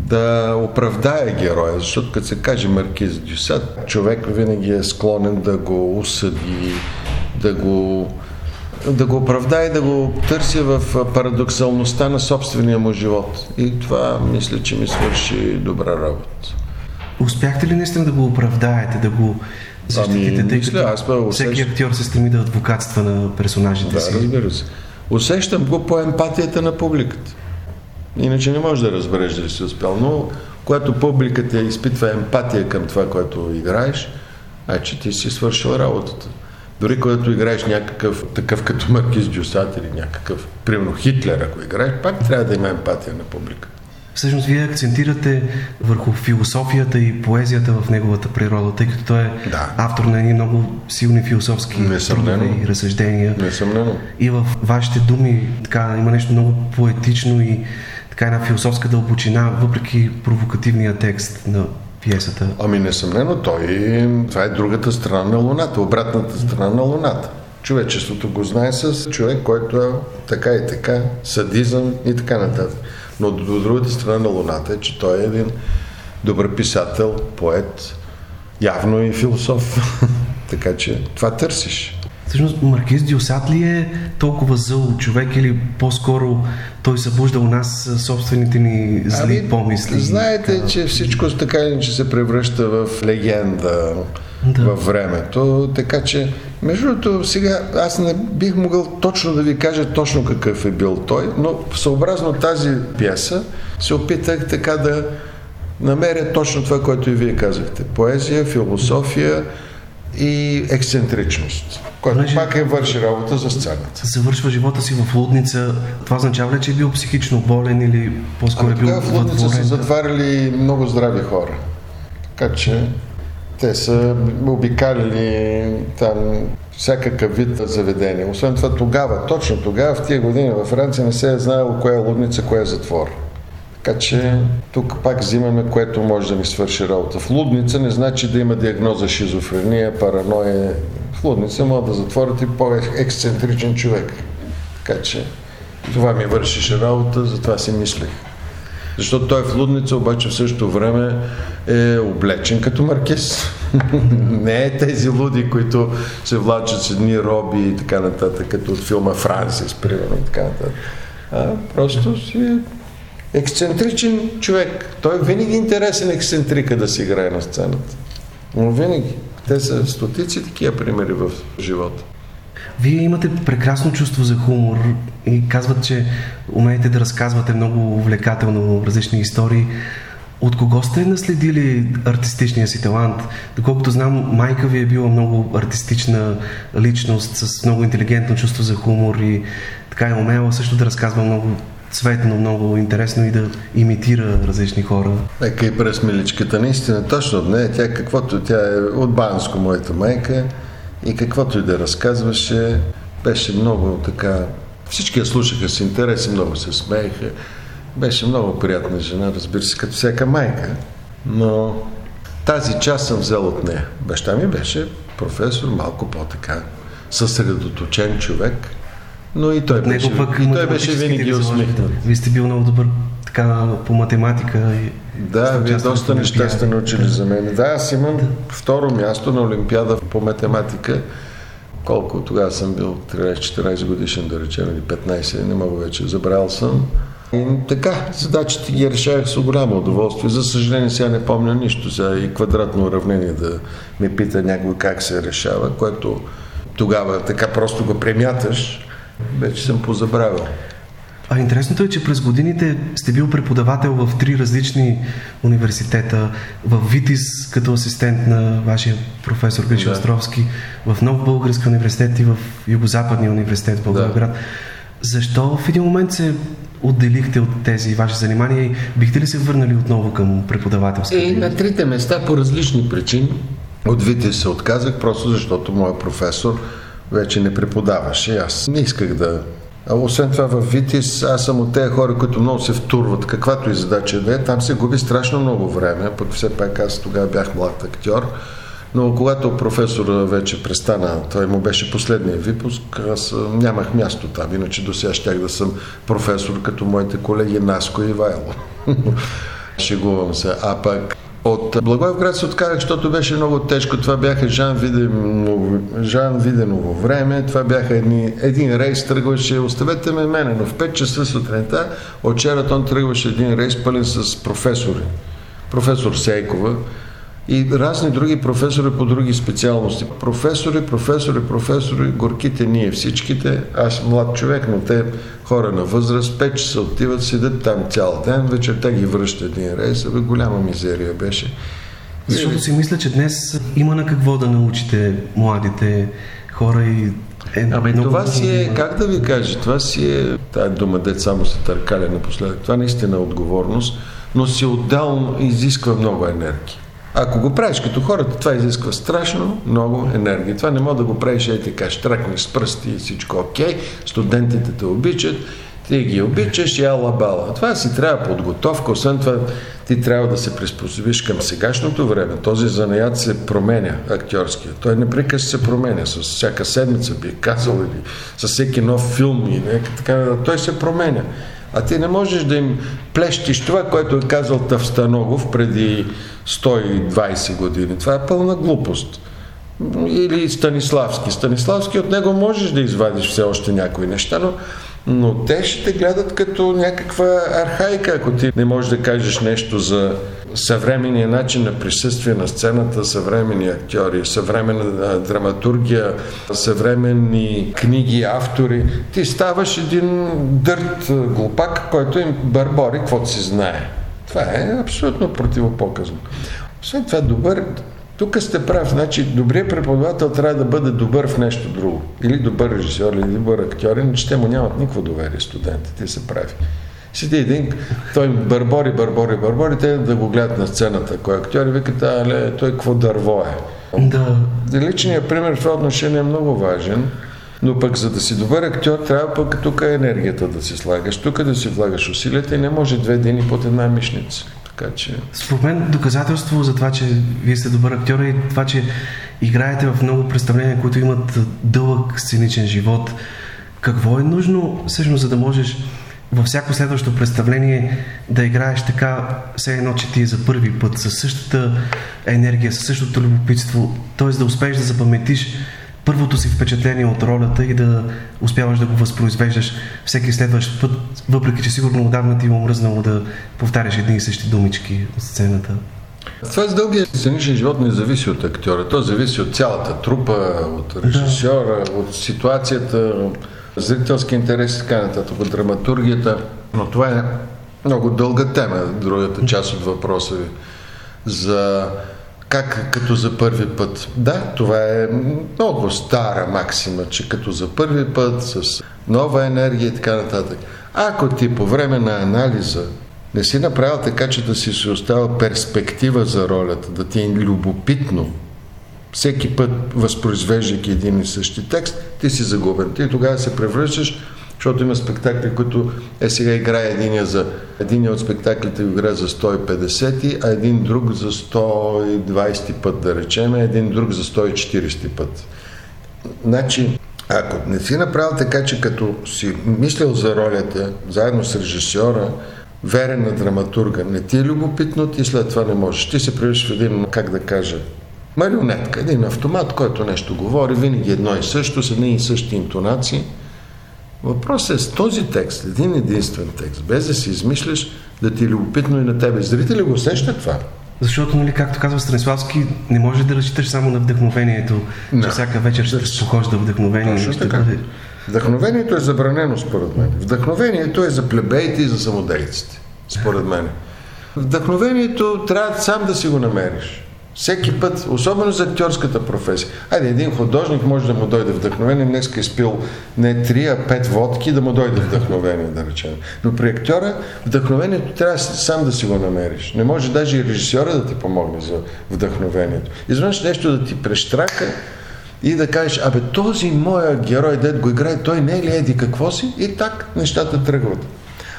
Speaker 2: да оправдая героя, защото като се каже Маркиз Дюсад, човек винаги е склонен да го осъди, да го, да го оправдае, да го търси в парадоксалността на собствения му живот. И това мисля, че ми свърши добра работа.
Speaker 1: Успяхте ли наистина да го оправдаете, да го защитите, ами, тъй мисля, като аз па, усещ... всеки актьор се стреми да адвокатства на персонажите
Speaker 2: да,
Speaker 1: си.
Speaker 2: разбира се. Усещам го по емпатията на публиката. Иначе не можеш да разбереш дали си успял. Но когато публиката изпитва емпатия към това, което играеш, а че ти си свършил работата. Дори когато играеш някакъв такъв като Маркиз Дюсат или някакъв, примерно Хитлер, ако играеш, пак трябва да има емпатия на публиката.
Speaker 1: Всъщност вие акцентирате върху философията и поезията в неговата природа, тъй като той е да. автор на едни много силни философски трудове и разсъждения.
Speaker 2: Несъмнено.
Speaker 1: И в вашите думи така, има нещо много поетично и така една философска дълбочина, въпреки провокативния текст на пиесата.
Speaker 2: Ами несъмнено, той, това е другата страна на Луната, обратната страна на Луната. Човечеството го знае с човек, който е така и така, садизъм и така нататък. Но до другата страна на Луната е, че той е един добър писател, поет, явно и философ. така че това търсиш.
Speaker 1: Всъщност Маркиз Диосат ли е толкова зъл човек или по-скоро той събужда у нас собствените ни зли ами, помисли?
Speaker 2: Знаете, така... че всичко така че се превръща в легенда да. във времето, така че между другото, сега аз не бих могъл точно да ви кажа точно какъв е бил той, но съобразно тази пиеса се опитах така да намеря точно това, което и вие казахте. Поезия, философия и ексцентричност, което Понеже... пак е върши работа за сцената.
Speaker 1: Завършва живота си в лудница. Това означава ли, че е бил психично болен или по-скоро е
Speaker 2: ами бил в лудница са затваряли много здрави хора. Така че те са обикаляли там всякакъв вид заведения. Освен това тогава, точно тогава, в тия години във Франция не се е знаело кое е лудница, кое е затвор. Така че тук пак взимаме, което може да ми свърши работа. В лудница не значи да има диагноза шизофрения, параноя. В лудница могат да затворят и по-ексцентричен човек. Така че това ми вършише работа, затова си мислех. Защото той е в лудница, обаче в същото време е облечен като маркиз. Не е тези луди, които се влачат с едни роби и така нататък, като от филма Франсис, примерно и така нататък. А просто си е ексцентричен човек. Той е винаги интересен ексцентрика да си играе на сцената. Но винаги. Те са стотици такива примери в живота.
Speaker 1: Вие имате прекрасно чувство за хумор и казват, че умеете да разказвате много увлекателно различни истории. От кого сте наследили артистичния си талант? Доколкото знам, майка ви е била много артистична личност, с много интелигентно чувство за хумор и така е умела също да разказва много цветно, много интересно и да имитира различни хора.
Speaker 2: Нека и през миличката, наистина, точно не, тя каквото, тя е от Банско, моята майка, и каквото и да разказваше, беше много така, всички я слушаха с интерес и много се смееха. Беше много приятна жена, разбира се, като всяка майка, но тази част съм взел от нея. Баща ми беше професор, малко по-така, съсредоточен човек, но и той, беше, пък и той беше винаги усмихнат.
Speaker 1: Вие сте бил много добър така по математика. И
Speaker 2: да, вие доста неща сте научили за мен. Да, аз имам да. второ място на Олимпиада по математика. Колко тогава съм бил 13-14 годишен, да речем, или 15, не мога вече, забрал съм. И така, задачите ги решавах с голямо удоволствие. За съжаление сега не помня нищо за и квадратно уравнение да ме пита някой как се решава, което тогава така просто го премяташ, вече съм позабравил.
Speaker 1: А интересното е, че през годините сте бил преподавател в три различни университета. В Витис като асистент на вашия професор Гриши да. Островски, в Нов Български университет и в Югозападния университет в Българград. Да. Защо в един момент се отделихте от тези ваши занимания и бихте ли се върнали отново към преподавателската?
Speaker 2: И на трите места по различни причини. От Витис се отказах, просто защото моят професор вече не преподаваше. Аз не исках да а освен това в Витис, аз съм от тези хора, които много се втурват, каквато и задача да е. Там се губи страшно много време, пък все пак аз тогава бях млад актьор. Но когато професор вече престана, той му беше последния випуск, аз нямах място там, иначе до сега щях да съм професор като моите колеги Наско и Вайло. Шегувам се. А пък от Благоевград се отказах, защото беше много тежко. Това бяха Жан, Виденово, Жан Виденово време. Това бяха едни, един рейс, тръгваше, оставете ме мене, но в 5 часа сутринта от Чератон тръгваше един рейс пълен с професори. Професор Сейкова, и разни други професори по други специалности. Професори, професори, професори, горките ние всичките. Аз млад човек, но те хора на възраст, 5 часа отиват, седят там цял ден, вечерта ги връща един рейс, абе голяма мизерия беше.
Speaker 1: Защото си мисля, че днес има на какво да научите младите хора и
Speaker 2: е, Абе, това си е, как да ви кажа, това си е, тая дума, дет само се търкаля напоследък, това наистина е отговорност, но си отделно изисква много енергия. Ако го правиш като хората, това изисква страшно много енергия. Това не мога да го правиш ей така, штракнеш с пръсти и всичко окей, студентите те обичат, ти ги обичаш и ала бала. Това си трябва подготовка, освен това ти трябва да се приспособиш към сегашното време. Този занаят се променя, актьорския. Той непрекъснато се променя, с всяка седмица би казал или с всеки нов филм и нека така, той се променя. А ти не можеш да им плещиш това, което е казал Тавстаногов преди 120 години. Това е пълна глупост. Или Станиславски. Станиславски от него можеш да извадиш все още някои неща, но но те ще те гледат като някаква архаика, ако ти не можеш да кажеш нещо за съвременния начин на присъствие на сцената, съвременни актьори, съвременна драматургия, съвременни книги, автори. Ти ставаш един дърт глупак, който им бърбори, каквото си знае. Това е абсолютно противопоказно. Освен това, добър, тук сте прав, значи добрият преподавател трябва да бъде добър в нещо друго. Или добър режисьор, или добър актьор, иначе те му нямат никакво доверие студентите, се прави. Седи един, той бърбори, бърбори, бърбори, те да го гледат на сцената, кой актьор и викат, але той какво дърво е.
Speaker 1: Да.
Speaker 2: Личният пример в това отношение е много важен. Но пък за да си добър актьор, трябва пък тук енергията да си слагаш, тук да си влагаш усилията и не може две дни под една мишница. Така че...
Speaker 1: Според мен доказателство за това, че вие сте добър актьор е това, че играете в много представления, които имат дълъг сценичен живот. Какво е нужно всъщност, за да можеш във всяко следващо представление да играеш така, все едно, че ти е за първи път, със същата енергия, със същото любопитство, т.е. да успееш да запаметиш първото си впечатление от ролята и да успяваш да го възпроизвеждаш всеки следващ път, въпреки че сигурно отдавна ти е омръзнало да повтаряш едни и същи думички от сцената.
Speaker 2: Това с дългия сценичен живот не зависи от актьора. То зависи от цялата трупа, от режисьора, да. от ситуацията, зрителски интерес и така нататък, от драматургията. Но това е много дълга тема, другата част от въпроса ви. За как като за първи път. Да, това е много стара максима, че като за първи път, с нова енергия и така нататък. Ако ти по време на анализа не си направил така, че да си се остава перспектива за ролята, да ти е любопитно, всеки път възпроизвеждайки един и същи текст, ти си загубен. Ти тогава се превръщаш, защото има спектакли, които е сега играе единия за единия от спектаклите играе за 150, а един друг за 120 път, да речем, един друг за 140 път. Значи, ако не си направил така, че като си мислил за ролята, заедно с режисьора, верен на драматурга, не ти е любопитно, ти след това не можеш. Ти се превръщаш в един, как да кажа, марионетка, един автомат, който нещо говори, винаги едно и също, с едни и същи интонации. Въпросът е с този текст, един единствен текст, без да си измисляш, да ти е любопитно и на тебе. Зрители го усещат това.
Speaker 1: Защото, нали, както казва Станиславски, не може да разчиташ само на вдъхновението, не. че всяка вечер ще се похожда вдъхновение. Точно ще бъде...
Speaker 2: Вдъхновението е забранено, според мен. Вдъхновението е за плебеите и за самоделиците, според мен. Вдъхновението трябва сам да си го намериш. Всеки път, особено за актьорската професия. Айде, един художник може да му дойде вдъхновение, днес е спил не три, а пет водки, да му дойде вдъхновение, да речем. Но при актьора вдъхновението трябва сам да си го намериш. Не може даже и режисьора да ти помогне за вдъхновението. Изведнъж нещо да ти прещрака и да кажеш, абе този моя герой, дед го играе, той не е ли еди какво си? И так нещата тръгват.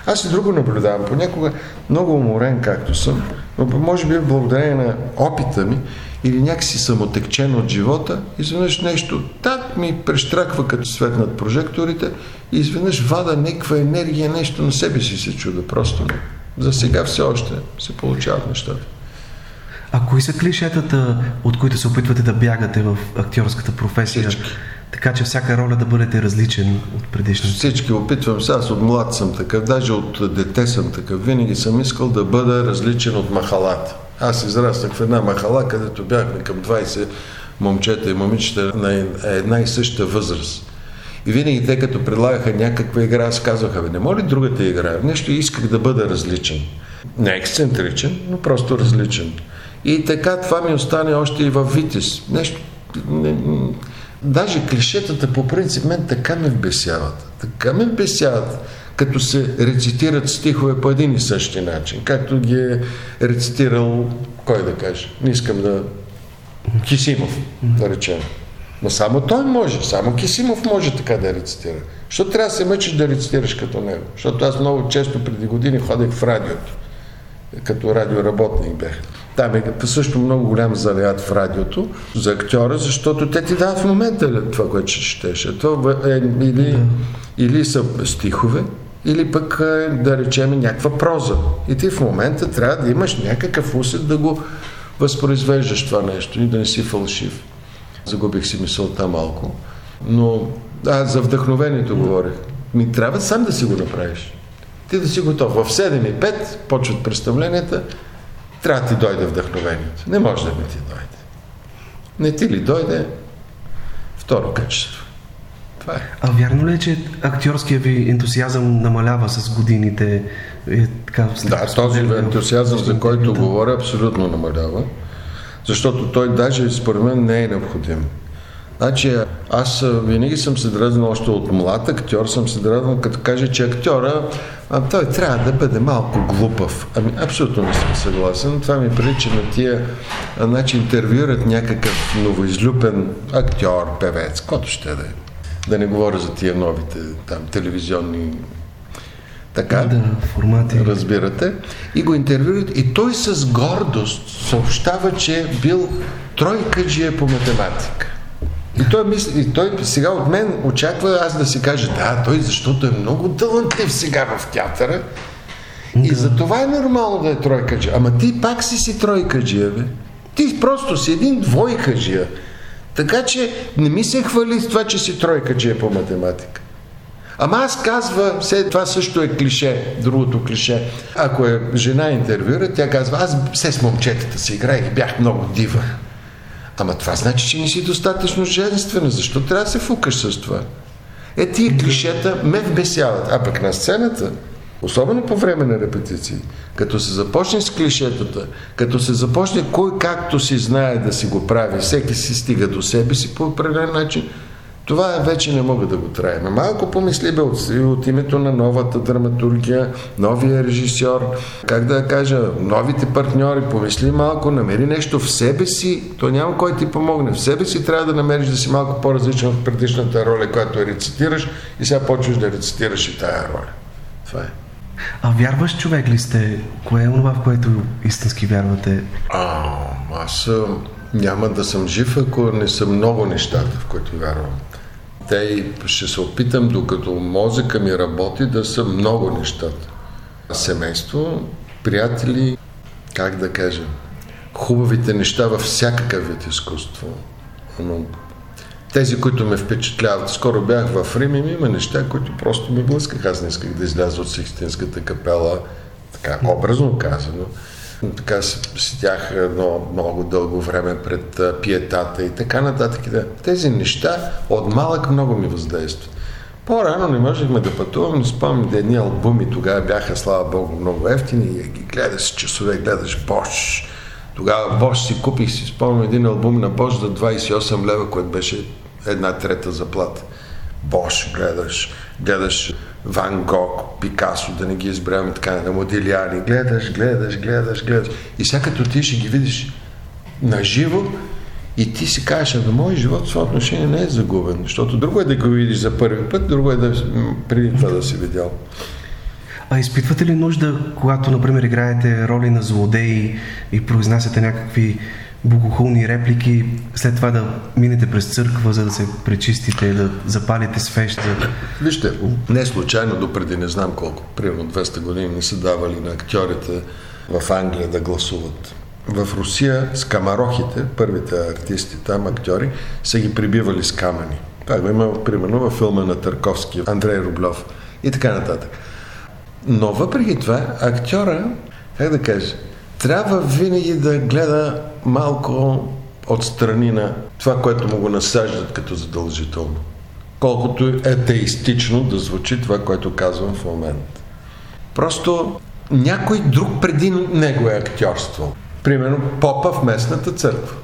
Speaker 2: Аз и друго наблюдавам. Понякога много уморен, както съм, но може би благодарение на опита ми или някакси съм отекчен от живота, изведнъж нещо так ми прещраква като светнат прожекторите и изведнъж вада някаква енергия, нещо на себе си се чуда. Просто за сега все още се получават нещата.
Speaker 1: А кои са клишетата, от които се опитвате да бягате в актьорската професия? Всички. Така че всяка роля да бъдете различен от предишната.
Speaker 2: Всички опитвам се, аз от млад съм такъв, даже от дете съм такъв. Винаги съм искал да бъда различен от махалата. Аз израснах в една махала, където бяхме към 20 момчета и момичета на една и съща възраст. И винаги те като предлагаха някаква игра, аз казвах, бе, не може ли другата игра? Нещо исках да бъда различен. Не ексцентричен, но просто различен. И така това ми остане още и във Витис. Нещо, не, Даже клишетата по принцип мен така ме вбесяват. Така ме вбесяват, като се рецитират стихове по един и същи начин, както ги е рецитирал, кой да каже, не искам да... Кисимов, да речем. Но само той може, само Кисимов може така да рецитира. Защо трябва да се мъчиш да рецитираш като него? Защото аз много често преди години ходех в радиото, като радиоработник бях. Там е също много голям заряд в радиото за актьора, защото те ти дават в момента това, което ще четеш. То е, или, или са стихове, или пък е, да речем някаква проза. И ти в момента трябва да имаш някакъв усет да го възпроизвеждаш това нещо и да не си фалшив. Загубих си мисълта малко. Но а, за вдъхновението говорих. Ми трябва сам да си го направиш. Ти да си готов. В 7 и 5 почват представленията, трябва да ти дойде вдъхновението. Не може да не ти дойде. Не ти ли дойде, второ качество. Това е.
Speaker 1: А вярно ли е, че актьорския ви ентусиазъм намалява с годините?
Speaker 2: Е, така, да, този ентусиазъм, за който говоря, абсолютно намалява. Защото той даже според мен не е необходим. Значи аз винаги съм се дразнал още от млад актьор, съм се дразнал като каже, че актьора а, той трябва да бъде малко глупав. Ами абсолютно не съм съгласен. Това ми прилича на тия, значи интервюират някакъв новоизлюпен актьор, певец, който ще да е. Да не говоря за тия новите там телевизионни така,
Speaker 1: да, формати.
Speaker 2: разбирате. И го интервюират и той с гордост съобщава, че е бил тройкаджия по математика. И той, мисли, и той сега от мен очаква аз да си кажа, да, той защото е много талантлив сега в театъра. Да. И за това е нормално да е тройкаджия. Ама ти пак си си тройкаджия, бе. Ти просто си един двойкаджия. Така че не ми се хвали с това, че си тройкаджия по математика. Ама аз казва, все това също е клише, другото клише. Ако е жена интервюра, тя казва, аз все с момчетата си играех бях много дива. Ама това значи, че не си достатъчно женствена. Защо трябва да се фукаш с това? Е, тия клишета ме вбесяват. А пък на сцената, особено по време на репетиции, като се започне с клишетата, като се започне кой както си знае да си го прави, всеки си стига до себе си по определен начин, това вече не мога да го траем. Малко помисли бе от, от името на новата драматургия, новия режисьор, как да кажа, новите партньори, помисли малко, намери нещо в себе си, то няма кой ти помогне. В себе си трябва да намериш да си малко по-различен от предишната роля, която рецитираш и сега почваш да рецитираш и тая роля. Това е.
Speaker 1: А вярваш човек ли сте? Кое е това, в което истински вярвате?
Speaker 2: А, аз няма да съм жив, ако не съм много нещата, в които вярвам. Те ще се опитам, докато мозъка ми работи, да са много нещата. Семейство, приятели, как да кажа, хубавите неща във всякакъв вид изкуство. Но тези, които ме впечатляват, скоро бях в Рим и има неща, които просто ми блъскаха. Аз не исках да изляза от Сикстинската капела, така образно казано така седях едно много дълго време пред пиетата и така нататък. Тези неща от малък много ми въздействат. По-рано не можехме да пътувам, но спомням едни албуми тогава бяха, слава Богу, много ефтини и ги гледаш часове, гледаш Бош. Тогава Бош си купих, си спомням един албум на Бош за 28 лева, което беше една трета заплата. Бош гледаш, гледаш Ван Гог, Пикасо, да не ги избравяме така, на Модилиани. Гледаш, гледаш, гледаш, гледаш. И сега като ти ще ги видиш наживо, и ти си кажеш, ами моят живот в това отношение не е загубен, защото друго е да го видиш за първи път, друго е да преди това да си видял.
Speaker 1: А изпитвате ли нужда, когато, например, играете роли на злодеи и произнасяте някакви богохулни реплики, след това да минете през църква, за да се пречистите и да запалите свещ. За...
Speaker 2: Вижте, не случайно до преди не знам колко, примерно 200 години не са давали на актьорите в Англия да гласуват. В Русия с камарохите, първите артисти там, актьори, са ги прибивали с камъни. Това го има примерно във филма на Търковски, Андрей Рублев и така нататък. Но въпреки това, актьора, как да кажа, трябва винаги да гледа малко отстрани на това, което му го насаждат като задължително. Колкото е теистично да звучи това, което казвам в момента. Просто някой друг преди него е актьорствал. Примерно попа в местната църква.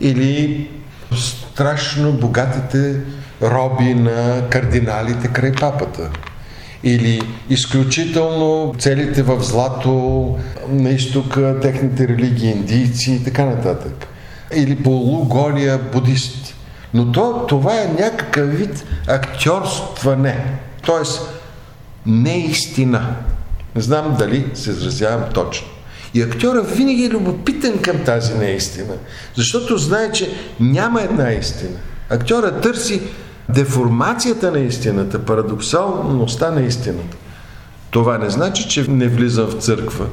Speaker 2: Или страшно богатите роби на кардиналите край папата или изключително целите в злато на изтока, техните религии, индийци и така нататък. Или полуголия будисти. Но то, това е някакъв вид актьорстване. Тоест, не истина. Не знам дали се изразявам точно. И актьора винаги е любопитен към тази неистина, защото знае, че няма една истина. Актьора търси деформацията на истината, парадоксалността на истината. Това не значи, че не влизам в църква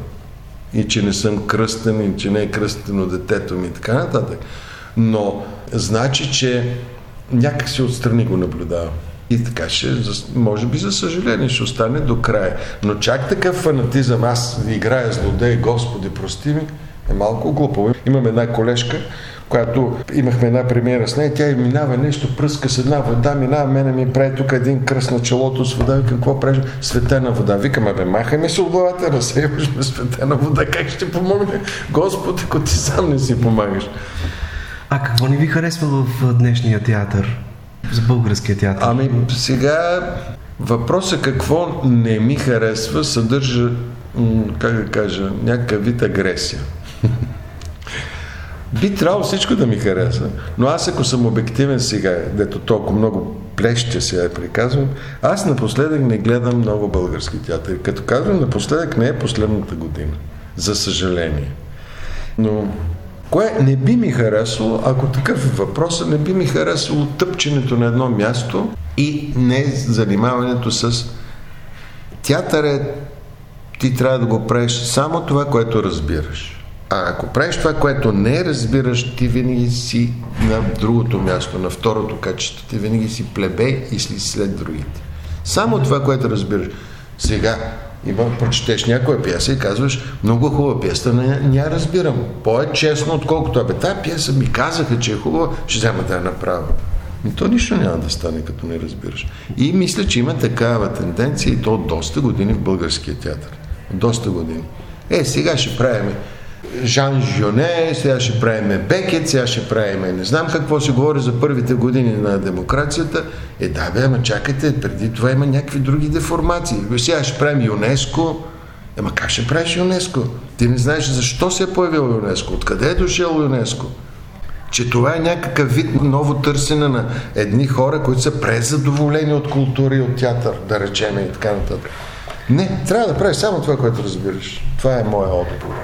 Speaker 2: и че не съм кръстен и че не е кръстено детето ми и така нататък. Но значи, че някак си отстрани го наблюдавам. И така ще, може би за съжаление, ще остане до края. Но чак такъв фанатизъм, аз играя злодей, Господи, прости ми, е малко глупо. Имам една колежка, която имахме една премиера с нея, тя и минава нещо, пръска с една вода, минава, мене ми прави тук един кръст на челото с вода, вика, какво правиш? Светена вода. Викам, абе, махаме се от главата, разсейваш ме светена вода, как ще помогне? Господ, ако ти сам не си помагаш.
Speaker 1: А какво не ви харесва в днешния театър? За българския театър?
Speaker 2: Ами, сега въпросът какво не ми харесва съдържа, как да кажа, някакъв вид агресия. Би трябвало всичко да ми хареса, но аз ако съм обективен сега, дето толкова много плеще сега я приказвам, аз напоследък не гледам много български театър. Като казвам напоследък не е последната година, за съжаление. Но кое не би ми харесало, ако такъв е въпросът, не би ми харесало тъпченето на едно място и не занимаването с театър е ти трябва да го правиш само това, което разбираш. А ако правиш това, което не разбираш, ти винаги си на другото място, на второто качество. Ти винаги си плебей и си след другите. Само това, което разбираш. Сега, има, прочетеш някоя пиеса и казваш, много хубава пиеса, не, я разбирам. По-е-честно, отколкото, абе, тази пиеса ми казаха, че е хубава, ще взема да я направя. И то нищо няма да стане, като не разбираш. И мисля, че има такава тенденция и то доста години в българския театър. Доста години. Е, сега ще правим Жан Жюне, сега ще правим Бекет, сега ще правим не знам какво се говори за първите години на демокрацията. Е, да, бе, ама чакайте, преди това има някакви други деформации. Сега ще правим ЮНЕСКО. Ема как ще правиш ЮНЕСКО? Ти не знаеш защо се е появил ЮНЕСКО, откъде е дошъл ЮНЕСКО че това е някакъв вид ново търсене на едни хора, които са презадоволени от култура и от театър, да речем и така нататък. Не, трябва да правиш само това, което разбираш. Това е моя отговор.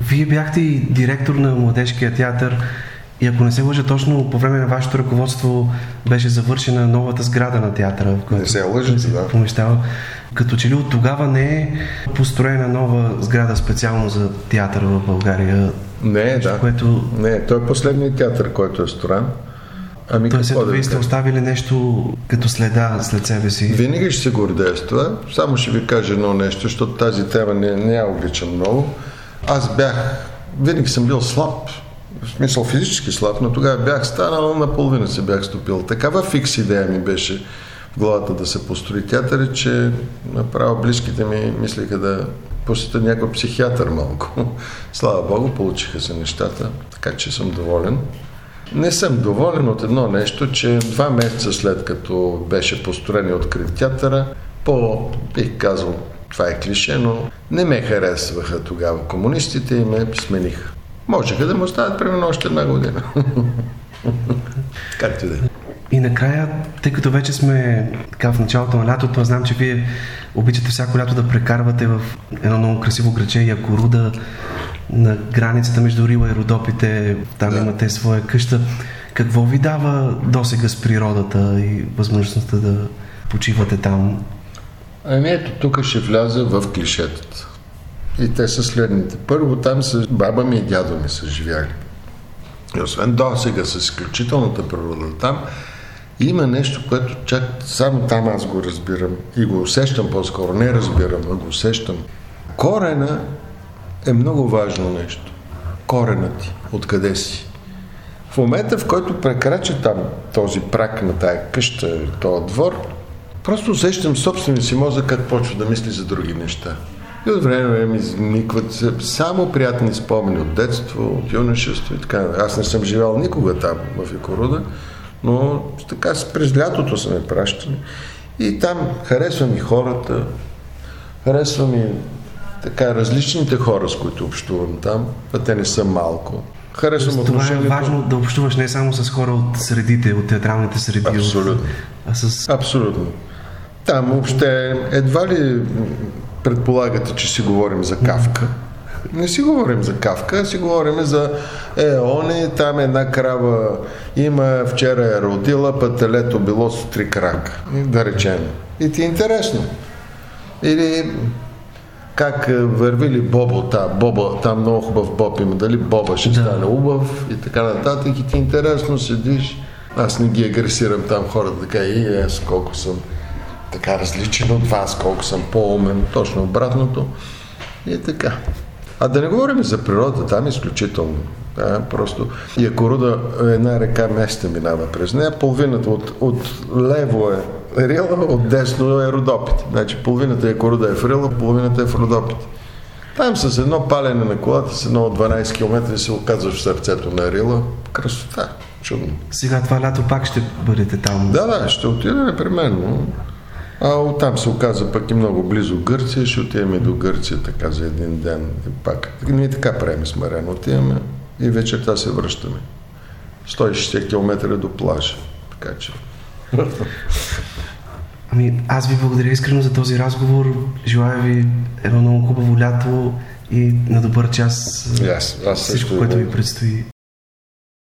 Speaker 1: Вие бяхте и директор на Младежкия театър и ако не се лъжа точно, по време на вашето ръководство беше завършена новата сграда на театъра, в
Speaker 2: която не се лъжите, да.
Speaker 1: помещава. Като че ли от тогава не е построена нова сграда специално за театър в България?
Speaker 2: Не, да. Което... Не, той е последният театър, който е строен.
Speaker 1: Ами Тоест, какво да вие сте оставили нещо като следа след себе си?
Speaker 2: Винаги ще се гордея с това. Само ще ви кажа едно нещо, защото тази тема не, не я обличам много. Аз бях, винаги съм бил слаб, в смисъл физически слаб, но тогава бях станал, наполовина се бях стопил. Такава фикс идея ми беше в главата да се построи театър, че направо близките ми мислиха да посетя някой психиатър малко. Слава Богу, получиха се нещата, така че съм доволен. Не съм доволен от едно нещо, че два месеца след като беше построен и открит театъра, по, бих казал, това е клише, но не ме харесваха тогава комунистите и ме смениха. Можеха да му оставят примерно още една година. Както да е.
Speaker 1: И накрая, тъй като вече сме така в началото на лятото, знам, че вие обичате всяко лято да прекарвате в едно много красиво граче Якоруда на границата между Рила и Родопите. Там да. имате своя къща. Какво ви дава досега с природата и възможността да почивате там?
Speaker 2: Ами ето, тук ще вляза в клишетата. И те са следните. Първо там са баба ми и дядо ми са живяли. И освен до сега с изключителната природа там, има нещо, което чак само там аз го разбирам и го усещам по-скоро. Не разбирам, но го усещам. Корена е много важно нещо. Корена ти. Откъде си? В момента, в който прекрача там този прак на тая къща, този двор, просто усещам собствения си мозък как почва да мисли за други неща. И от време ми изникват само приятни спомени от детство, от юношество и така. Аз не съм живял никога там в Икоруда, но така през лятото са ме пращали. И там харесвам и хората, харесвам и така различните хора, с които общувам там, а те не са малко.
Speaker 1: Харесвам Тоест. Това е важно да общуваш не само с хора от средите, от театралните среди.
Speaker 2: Абсолютно. От, а с... Абсолютно. Там въобще едва ли предполагате, че си говорим за Кавка. Не си говорим за Кавка, си говорим за е, они, там една крава има, вчера е родила, пътелето било с три крака, да речем. И ти е интересно. Или как върви ли Бобо, та, Боба, там много хубав Боб има, дали Боба ще да. стане убав и така нататък и ти е интересно седиш. Аз не ги агресирам там хората така и аз колко съм така различен от вас, колко съм по-умен, точно обратното. И е така. А да не говорим за природа, там е изключително. Да, просто Якоруда, една река места минава през нея, половината от, от лево е Рила, от десно е Родопите. Значи половината Якоруда е в Рила, половината е в Родопите. Там с едно палене на колата, с едно от 12 км се оказваш в сърцето на Рила. Красота. Чудно.
Speaker 1: Сега това лято пак ще бъдете там.
Speaker 2: Да, да, ще отида непременно. А оттам се оказа пък и много близо Гърция, ще отиваме до Гърция така за един ден. И пак. Ние така правим с Марен. Отиваме и вечерта се връщаме. 160 км до плажа. Така че...
Speaker 1: Ами, аз ви благодаря искрено за този разговор. Желая ви едно много хубаво лято и на добър час.
Speaker 2: Yes, аз
Speaker 1: всичко, което ви предстои.